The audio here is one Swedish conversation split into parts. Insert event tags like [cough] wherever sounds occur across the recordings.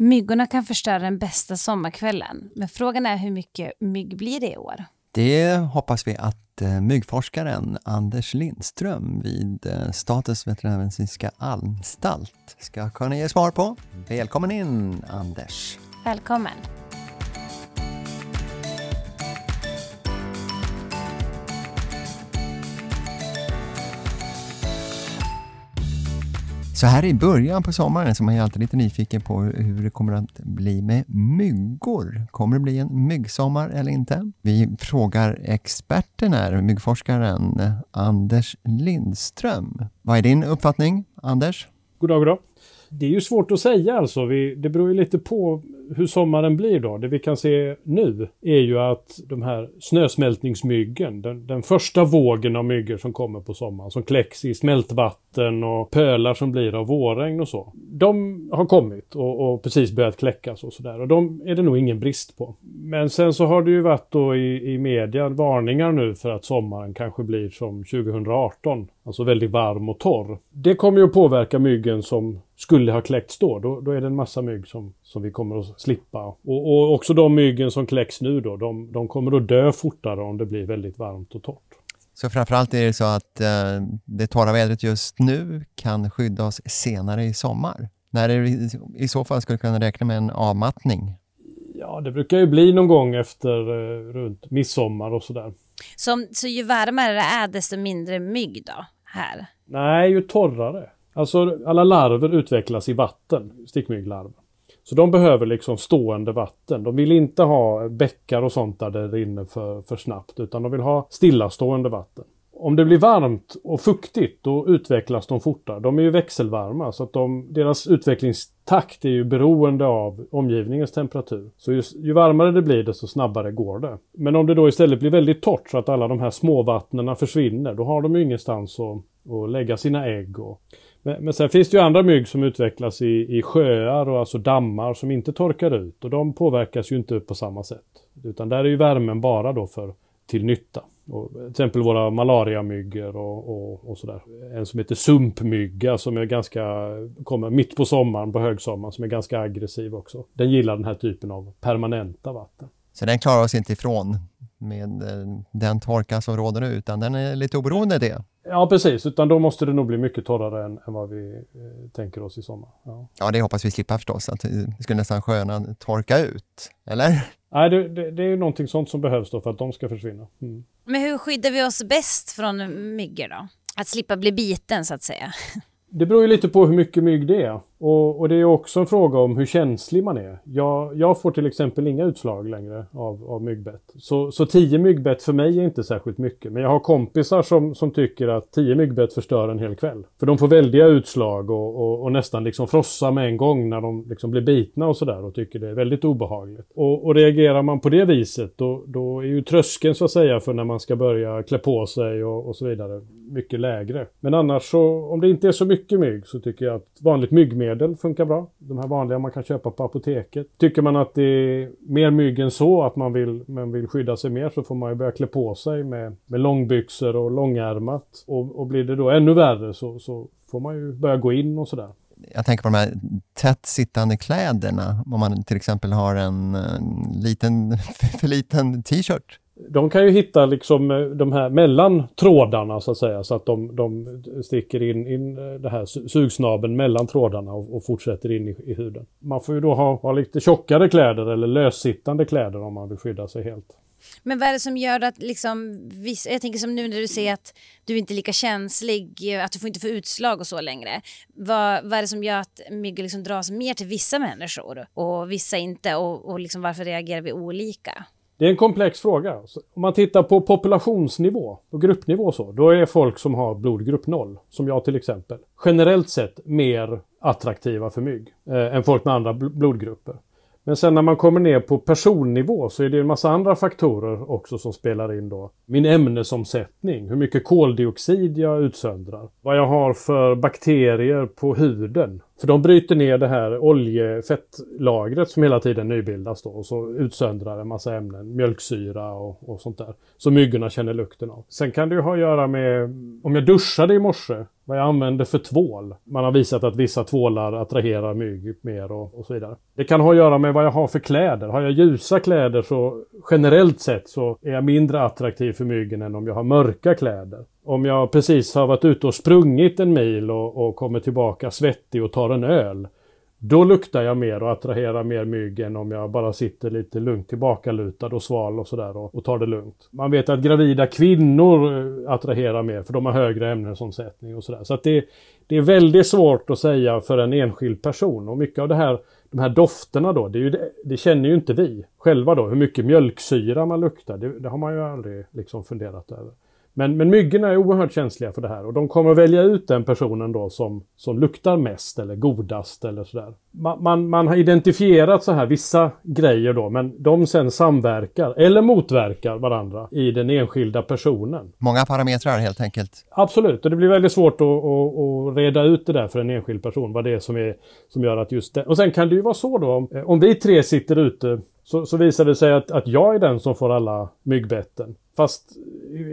Myggorna kan förstöra den bästa sommarkvällen, men frågan är hur mycket mygg blir det i år? Det hoppas vi att eh, myggforskaren Anders Lindström vid eh, Statens veterinärmedicinska anstalt ska kunna ge svar på. Välkommen in Anders! Välkommen! Så här i början på sommaren så är man ju alltid lite nyfiken på hur det kommer att bli med myggor. Kommer det bli en myggsommar eller inte? Vi frågar experten här, myggforskaren Anders Lindström. Vad är din uppfattning, Anders? God dag, god dag. Det är ju svårt att säga alltså. Vi, det beror ju lite på hur sommaren blir då. Det vi kan se nu är ju att de här snösmältningsmyggen, den, den första vågen av myggor som kommer på sommaren, som kläcks i smältvatten och pölar som blir av vårregn och så. De har kommit och, och precis börjat kläckas och sådär. Och de är det nog ingen brist på. Men sen så har det ju varit då i, i media varningar nu för att sommaren kanske blir som 2018. Alltså väldigt varm och torr. Det kommer ju att påverka myggen som skulle ha kläckts då. Då, då är det en massa mygg som, som vi kommer att slippa. Och, och också de myggen som kläcks nu då, de, de kommer att dö fortare om det blir väldigt varmt och torrt. Så framförallt är det så att eh, det torra vädret just nu kan skydda oss senare i sommar. När det i så fall skulle kunna räkna med en avmattning? Ja, det brukar ju bli någon gång efter eh, runt midsommar och sådär. Så, så ju varmare det är desto mindre mygg då? Här? Nej, ju torrare. Alltså alla larver utvecklas i vatten, stickmygglarver. Så de behöver liksom stående vatten. De vill inte ha bäckar och sånt där det rinner för, för snabbt utan de vill ha stillastående vatten. Om det blir varmt och fuktigt då utvecklas de fortare. De är ju växelvarma så att de, deras utvecklingstakt är ju beroende av omgivningens temperatur. Så ju, ju, varmare det blir desto snabbare går det. Men om det då istället blir väldigt torrt så att alla de här småvattnena försvinner då har de ju ingenstans att, att lägga sina ägg. Och, men, men sen finns det ju andra mygg som utvecklas i, i sjöar och alltså dammar som inte torkar ut och de påverkas ju inte på samma sätt. Utan där är ju värmen bara då för till nytta. Och, till exempel våra malariamyggor och, och, och, sådär. En som heter sumpmygga som är ganska, kommer mitt på sommaren, på högsommaren, som är ganska aggressiv också. Den gillar den här typen av permanenta vatten. Så den klarar oss inte ifrån med eh, den torka som råder nu, utan den är lite oberoende det? Ja, precis. Utan då måste det nog bli mycket torrare än, än vad vi eh, tänker oss i sommar. Ja. ja, det hoppas vi slippa förstås. Att det skulle nästan sköna torka ut, eller? Nej, det, det, det är någonting sånt som behövs då för att de ska försvinna. Mm. Men hur skyddar vi oss bäst från myggor då? Att slippa bli biten så att säga. Det beror ju lite på hur mycket mygg det är. Och, och, det är också en fråga om hur känslig man är. Jag, jag får till exempel inga utslag längre av, av myggbett. Så, så tio myggbett för mig är inte särskilt mycket. Men jag har kompisar som, som tycker att tio myggbett förstör en hel kväll. För de får väldiga utslag och, och, och nästan liksom frossa med en gång när de liksom blir bitna och sådär och tycker det är väldigt obehagligt. Och, och reagerar man på det viset då, då är ju tröskeln så att säga för när man ska börja klä på sig och, och så vidare mycket lägre. Men annars så om det inte är så mycket mygg så tycker jag att vanligt myggmedel medel funkar bra. De här vanliga man kan köpa på apoteket. Tycker man att det är mer mygg än så, att man vill, man vill skydda sig mer, så får man ju börja klä på sig med, med långbyxor och långärmat. Och, och blir det då ännu värre så, så får man ju börja gå in och sådär. Jag tänker på de här tätt sittande kläderna, om man till exempel har en, en liten, [laughs] för liten t-shirt de kan ju hitta liksom eh, de här mellan trådarna så att säga så att de, de sticker in, in eh, det här sugsnaben mellan trådarna och, och fortsätter in i, i, huden. Man får ju då ha, ha lite tjockare kläder eller lössittande kläder om man vill skydda sig helt. Men vad är det som gör att liksom, jag tänker som nu när du säger att du inte är lika känslig, att du får inte få utslag och så längre. Vad, vad är det som gör att mygg liksom dras mer till vissa människor och vissa inte och, och liksom varför reagerar vi olika? Det är en komplex fråga. Om man tittar på populationsnivå, på gruppnivå så, då är folk som har blodgrupp 0, som jag till exempel, generellt sett mer attraktiva för mygg eh, än folk med andra blodgrupper. Men sen när man kommer ner på personnivå så är det en massa andra faktorer också som spelar in då. Min ämnesomsättning, hur mycket koldioxid jag utsöndrar, vad jag har för bakterier på huden för de bryter ner det här oljefettlagret som hela tiden nybildas då och så utsöndrar en massa ämnen, mjölksyra och, och sånt där. Så myggorna känner lukten av. Sen kan det ju ha att göra med om jag duschade i morse vad jag använder för tvål. Man har visat att vissa tvålar attraherar mygg mer och, och, så vidare. Det kan ha att göra med vad jag har för kläder. Har jag ljusa kläder så generellt sett så är jag mindre attraktiv för myggen än om jag har mörka kläder. Om jag precis har varit ute och sprungit en mil och, och kommer tillbaka svettig och tar en öl då luktar jag mer och attraherar mer mygg än om jag bara sitter lite lugnt tillbakalutad och sval och sådär och, och tar det lugnt. Man vet att gravida kvinnor eh, attraherar mer för de har högre ämnesomsättning och sådär. Så att det, det är väldigt svårt att säga för en enskild person och mycket av det här de här dofterna då, det, det, det, känner ju inte vi själva då. Hur mycket mjölksyra man luktar, det, det har man ju aldrig liksom funderat över. Men, men myggorna är oerhört känsliga för det här och de kommer att välja ut den personen då som, som luktar mest eller godast eller sådär. Man, man, man har identifierat så här vissa grejer då men de sen samverkar eller motverkar varandra i den enskilda personen. Många parametrar helt enkelt. Absolut och det blir väldigt svårt att, att, att reda ut det där för en enskild person vad det är som, är, som gör att just det. Och sen kan det ju vara så då om, om vi tre sitter ute så, så visar det sig att, att jag är den som får alla myggbetten. Fast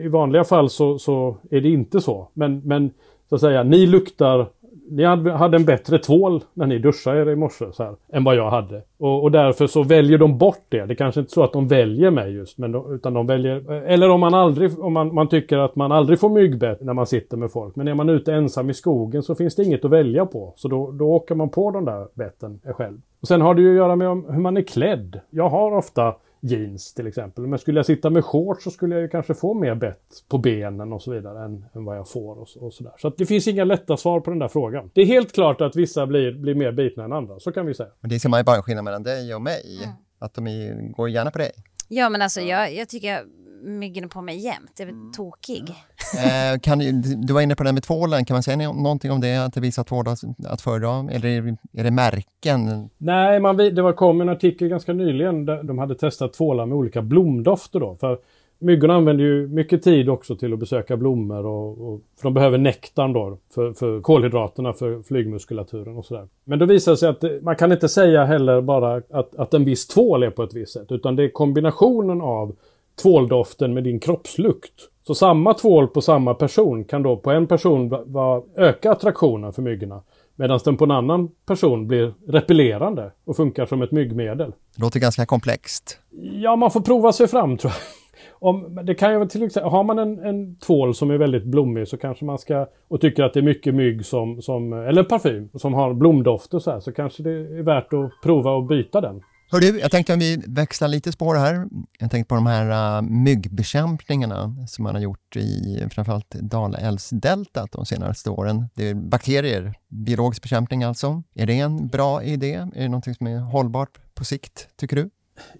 i vanliga fall så, så är det inte så. Men, men så att säga, ni luktar ni hade en bättre tvål när ni duschade er i morse så här, än vad jag hade. Och, och, därför så väljer de bort det. Det kanske inte är så att de väljer mig just, men de, utan de väljer... Eller om man aldrig, om man, man tycker att man aldrig får myggbett när man sitter med folk. Men är man ute ensam i skogen så finns det inget att välja på. Så då, då åker man på de där betten själv. Och sen har det ju att göra med hur man är klädd. Jag har ofta jeans till exempel. Men skulle jag sitta med shorts så skulle jag ju kanske få mer bett på benen och så vidare än, än vad jag får och, och sådär. Så att det finns inga lätta svar på den där frågan. Det är helt klart att vissa blir, blir mer bitna än andra, så kan vi säga. Men det ser man ju bara skillnad mellan dig och mig. Mm. Att de är, går gärna på dig. Ja men alltså jag, jag tycker myggen på mig jämt. Jag är mm. tokig. Eh, kan, du var inne på det med tvålen, kan man säga någonting om det? Att det vissa tvålar att föredra? Eller är, är det märken? Nej, man, det var, kom en artikel ganska nyligen där de hade testat tvålar med olika blomdofter. Då, för Myggorna använder ju mycket tid också till att besöka blommor och, och för de behöver nektarn då för, för kolhydraterna för flygmuskulaturen och sådär. Men då visar det sig att det, man kan inte säga heller bara att, att en viss tvål är på ett visst sätt utan det är kombinationen av tvåldoften med din kroppslukt. Så samma tvål på samma person kan då på en person öka attraktionen för myggorna. Medan den på en annan person blir repellerande och funkar som ett myggmedel. Det låter ganska komplext. Ja, man får prova sig fram tror jag. Om, det kan ju till exempel, har man en, en tvål som är väldigt blommig så kanske man ska och tycker att det är mycket mygg som, som eller parfym som har blomdoft och så här så kanske det är värt att prova att byta den. Hör du, jag tänkte om vi växlar lite spår här. Jag tänkte på de här uh, myggbekämpningarna som man har gjort i framförallt Dalälvsdeltat de senaste åren. Det är bakterier, biologisk bekämpning alltså. Är det en bra idé? Är det något som är hållbart på sikt, tycker du?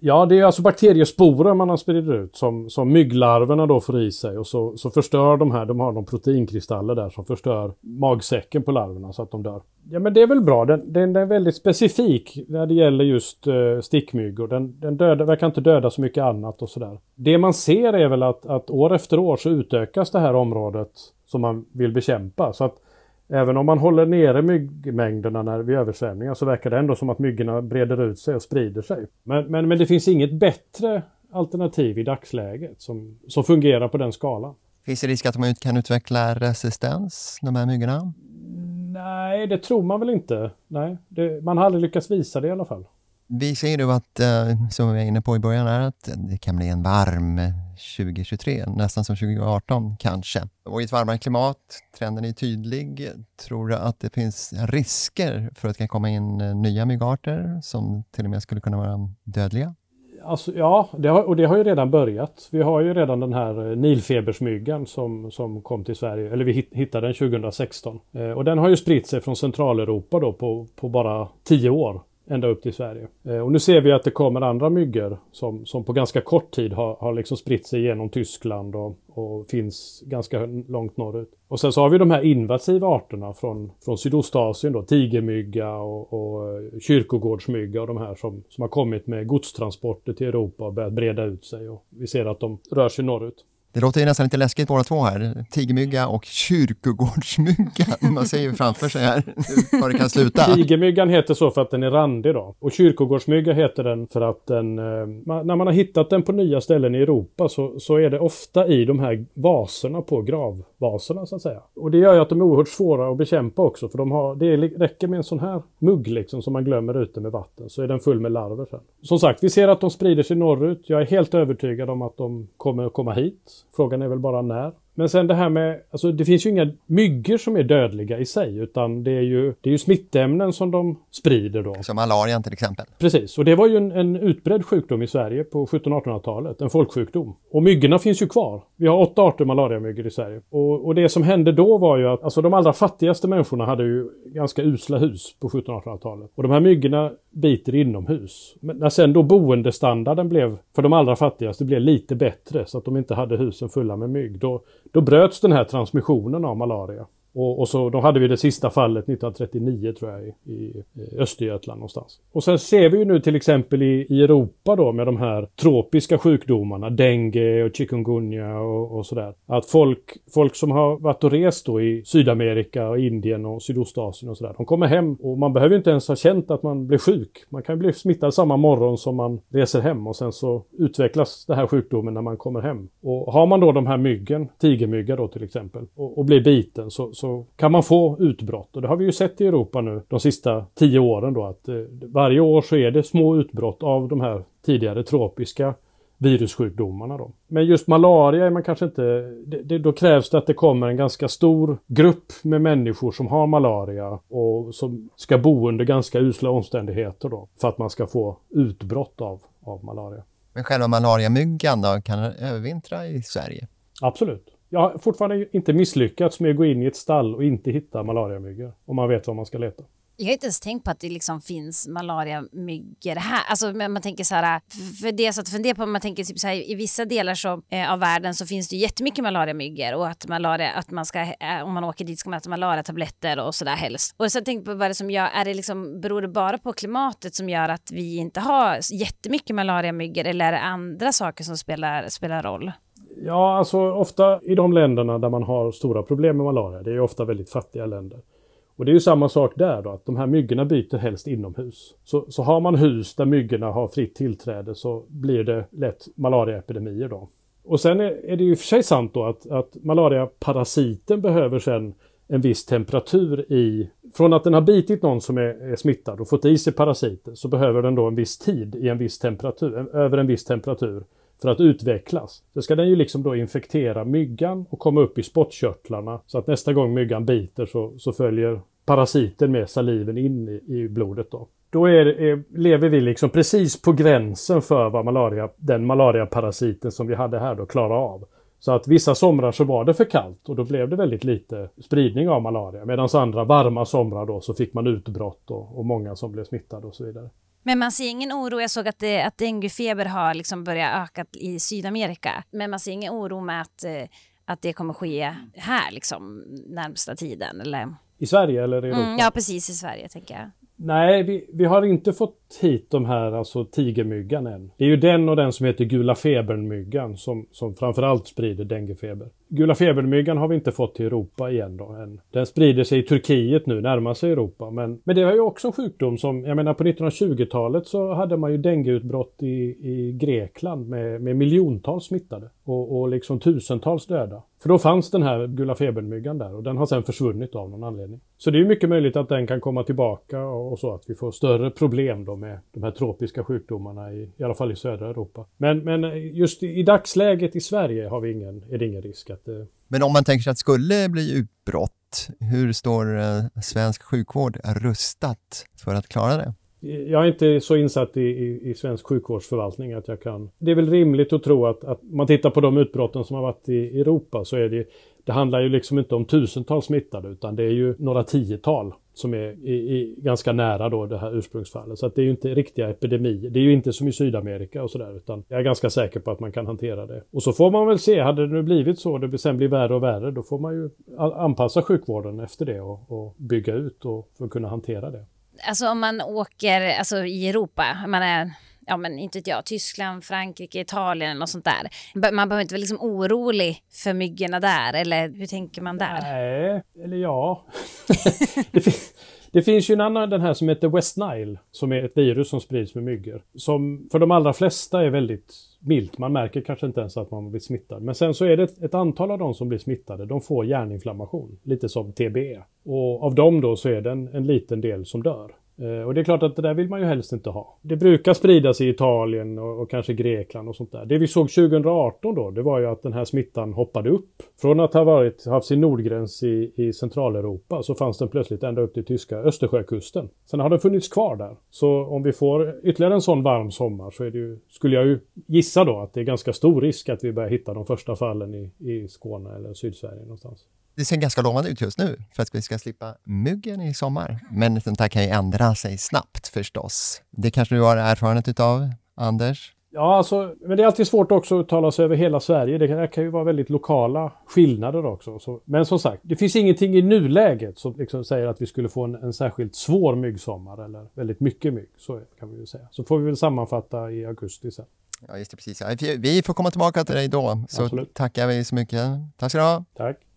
Ja, det är alltså bakteriesporer man har spridit ut som, som mygglarverna då får i sig och så, så förstör de här, de har de proteinkristaller där som förstör magsäcken på larverna så att de dör. Ja men det är väl bra, den, den är väldigt specifik när det gäller just uh, stickmyggor. Den, den döda, verkar inte döda så mycket annat och sådär. Det man ser är väl att, att år efter år så utökas det här området som man vill bekämpa. Så att Även om man håller nere myggmängderna när vid översvämningar så verkar det ändå som att myggorna breder ut sig och sprider sig. Men, men, men det finns inget bättre alternativ i dagsläget som, som fungerar på den skalan. Finns det risk att de kan utveckla resistens, de här myggorna? Nej, det tror man väl inte. Nej, det, man har aldrig lyckats visa det i alla fall. Vi ser ju att, eh, som vi var inne på i början, är att det kan bli en varm eh, 2023, nästan som 2018 kanske. Och i ett varmare klimat, trenden är tydlig. Tror du att det finns risker för att det kan komma in eh, nya myggarter som till och med skulle kunna vara dödliga? Alltså, ja, det har, och det har ju redan börjat. Vi har ju redan den här nilfebersmyggan som, som kom till Sverige, eller vi hittade den 2016. Eh, och den har ju spritt sig från Centraleuropa då på, på bara 10 år ända upp till Sverige. Eh, och nu ser vi att det kommer andra myggor som, som på ganska kort tid har, har liksom spritt sig genom Tyskland och, och finns ganska långt norrut. Och sen så har vi de här invasiva arterna från, från Sydostasien då, tigermygga och, och eh, kyrkogårdsmygga och de här som, som har kommit med godstransporter till Europa och börjat breda ut sig. Och vi ser att de rör sig norrut. Det låter ju nästan lite läskigt båda två här. Tigermygga och kyrkogårdsmygga. [laughs] Man ser ju framför sig här var det kan sluta. Tigermyggan heter så för att den är randig då. Och kyrkogårdsmygga heter den för att den... Eh, när man har hittat den på nya ställen i Europa så, så är det ofta i de här vaserna på gravvaserna så att säga. Och det gör ju att de är oerhört svåra att bekämpa också för de har, det räcker med en sån här mugg liksom som man glömmer ute med vatten så är den full med larver sen. Som sagt, vi ser att de sprider sig norrut. Jag är helt övertygad om att de kommer att komma hit. Frågan är väl bara när. Men sen det här med, alltså det finns ju inga myggor som är dödliga i sig utan det är ju, det är ju smittämnen som de sprider då. Som malarian till exempel. Precis, och det var ju en, en utbredd sjukdom i Sverige på 1700-1800-talet, en folksjukdom. Och myggorna finns ju kvar. Vi har åtta arter malariamyggor i Sverige. Och, och det som hände då var ju att alltså de allra fattigaste människorna hade ju ganska usla hus på 1700-1800-talet. Och de här myggorna biter inomhus. Men när sen då boendestandarden blev, för de allra fattigaste, blev lite bättre så att de inte hade husen fulla med mygg, då, då bröts den här transmissionen av malaria. Och, och, så då hade vi det sista fallet 1939 tror jag i, i, Östergötland någonstans. Och sen ser vi ju nu till exempel i, i Europa då med de här tropiska sjukdomarna, dengue och chikungunya och, och sådär. Att folk, folk som har varit och rest då i Sydamerika och Indien och Sydostasien och sådär. De kommer hem och man behöver inte ens ha känt att man blir sjuk. Man kan bli smittad samma morgon som man reser hem och sen så utvecklas den här sjukdomen när man kommer hem. Och har man då de här myggen, tigermygga då till exempel, och, och blir biten så, så så kan man få utbrott. Och det har vi ju sett i Europa nu de sista tio åren då att eh, varje år så är det små utbrott av de här tidigare tropiska virussjukdomarna. Då. Men just malaria är man kanske inte... Det, det, då krävs det att det kommer en ganska stor grupp med människor som har malaria och som ska bo under ganska usla omständigheter då för att man ska få utbrott av, av malaria. Men själva malariamyggan då, kan den övervintra i Sverige? Absolut. Jag har fortfarande inte misslyckats med att gå in i ett stall och inte hitta malariamyggor. Om man vet var man ska leta. Jag har inte ens tänkt på att det liksom finns malariamyggor här. Alltså man tänker så här, för det så att fundera på, man tänker typ så här, i vissa delar så, eh, av världen så finns det jättemycket malariamyggor och att malaria, att man ska, eh, om man åker dit ska man äta malariatabletter och sådär helst. Och så tänkte på vad det som gör, är det liksom, beror det bara på klimatet som gör att vi inte har jättemycket malariamyggor eller är det andra saker som spelar, spelar roll? Ja, alltså ofta i de länderna där man har stora problem med malaria, det är ju ofta väldigt fattiga länder. Och det är ju samma sak där då, att de här myggorna byter helst inomhus. Så, så har man hus där myggorna har fritt tillträde så blir det lätt malariaepidemier då. Och sen är, är det ju för sig sant då att, att malariaparasiten behöver sen en viss temperatur i... Från att den har bitit någon som är, är smittad och fått i sig parasiten så behöver den då en viss tid i en viss temperatur, över en viss temperatur för att utvecklas. Så ska den ju liksom då infektera myggan och komma upp i spottkörtlarna så att nästa gång myggan biter så, så följer parasiten med saliven in i, i blodet då. Då är, är, lever vi liksom precis på gränsen för vad malaria, den malariaparasiten som vi hade här då klarar av. Så att vissa somrar så var det för kallt och då blev det väldigt lite spridning av malaria. Medan andra varma somrar då så fick man utbrott och, och många som blev smittade och så vidare. Men man ser ingen oro, jag såg att, det, att denguefeber har liksom börjat öka i Sydamerika, men man ser ingen oro med att, eh, att det kommer ske här liksom närmsta tiden eller? I Sverige eller i Europa? Mm, ja, precis i Sverige tänker jag. Nej, vi, vi har inte fått hit de här, alltså tigermyggan än. Det är ju den och den som heter gula febernmyggan som, som framförallt sprider denguefeber. Gula febernmyggan har vi inte fått till Europa igen då än. Den sprider sig i Turkiet nu, närmar sig Europa. Men, men det var ju också en sjukdom som, jag menar på 1920-talet så hade man ju dengueutbrott i, i Grekland med, med miljontals smittade och, och liksom tusentals döda. För då fanns den här gula febernmyggan där och den har sen försvunnit av någon anledning. Så det är mycket möjligt att den kan komma tillbaka och, och så att vi får större problem då med de här tropiska sjukdomarna i, i alla fall i södra Europa. Men, men just i, i dagsläget i Sverige har vi ingen, är det ingen risk att... Eh... Men om man tänker sig att det skulle bli utbrott, hur står eh, svensk sjukvård rustat för att klara det? Jag är inte så insatt i, i, i, svensk sjukvårdsförvaltning att jag kan... Det är väl rimligt att tro att, att man tittar på de utbrotten som har varit i Europa så är det... Det handlar ju liksom inte om tusentals smittade utan det är ju några tiotal som är i, i, ganska nära då det här ursprungsfallet. Så att det är ju inte riktiga epidemier. Det är ju inte som i Sydamerika och sådär utan jag är ganska säker på att man kan hantera det. Och så får man väl se, hade det nu blivit så det sen blir värre och värre då får man ju anpassa sjukvården efter det och, och bygga ut och för att kunna hantera det. Alltså om man åker alltså, i Europa, man är ja men inte vet jag, Tyskland, Frankrike, Italien eller sånt där. Man behöver inte vara liksom orolig för myggorna där, eller hur tänker man där? Nej, eller ja. [laughs] det, finns, det finns ju en annan, den här som heter West Nile, som är ett virus som sprids med myggor. Som för de allra flesta är väldigt milt. Man märker kanske inte ens att man blir smittad. Men sen så är det ett, ett antal av de som blir smittade, de får hjärninflammation. Lite som TBE. Och av dem då så är det en, en liten del som dör. Eh, och det är klart att det där vill man ju helst inte ha. Det brukar spridas i Italien och, och, kanske Grekland och sånt där. Det vi såg 2018 då, det var ju att den här smittan hoppade upp. Från att ha varit, haft sin nordgräns i, i Centraleuropa så fanns den plötsligt ända upp till tyska Östersjökusten. Sen har den funnits kvar där. Så om vi får ytterligare en sån varm sommar så är det ju, skulle jag ju gissa då att det är ganska stor risk att vi börjar hitta de första fallen i, i Skåne eller Sydsverige någonstans det ser ganska lovande ut just nu för att vi ska slippa myggen i sommar. Men sånt här kan ju ändra sig snabbt förstås. Det kanske du har erfarenhet av, Anders? Ja, alltså, men det är alltid svårt också att uttala sig över hela Sverige. Det kan ju vara väldigt lokala skillnader också. Så, men som sagt, det finns ingenting i nuläget som liksom säger att vi skulle få en, en särskilt svår myggsommar eller väldigt mycket mygg. Så kan vi väl säga. Så får vi väl sammanfatta i augusti sen. Ja, just det, precis. Vi får komma tillbaka till dig då. Så Absolut. tackar vi så mycket. Tack ska du ha. Tack.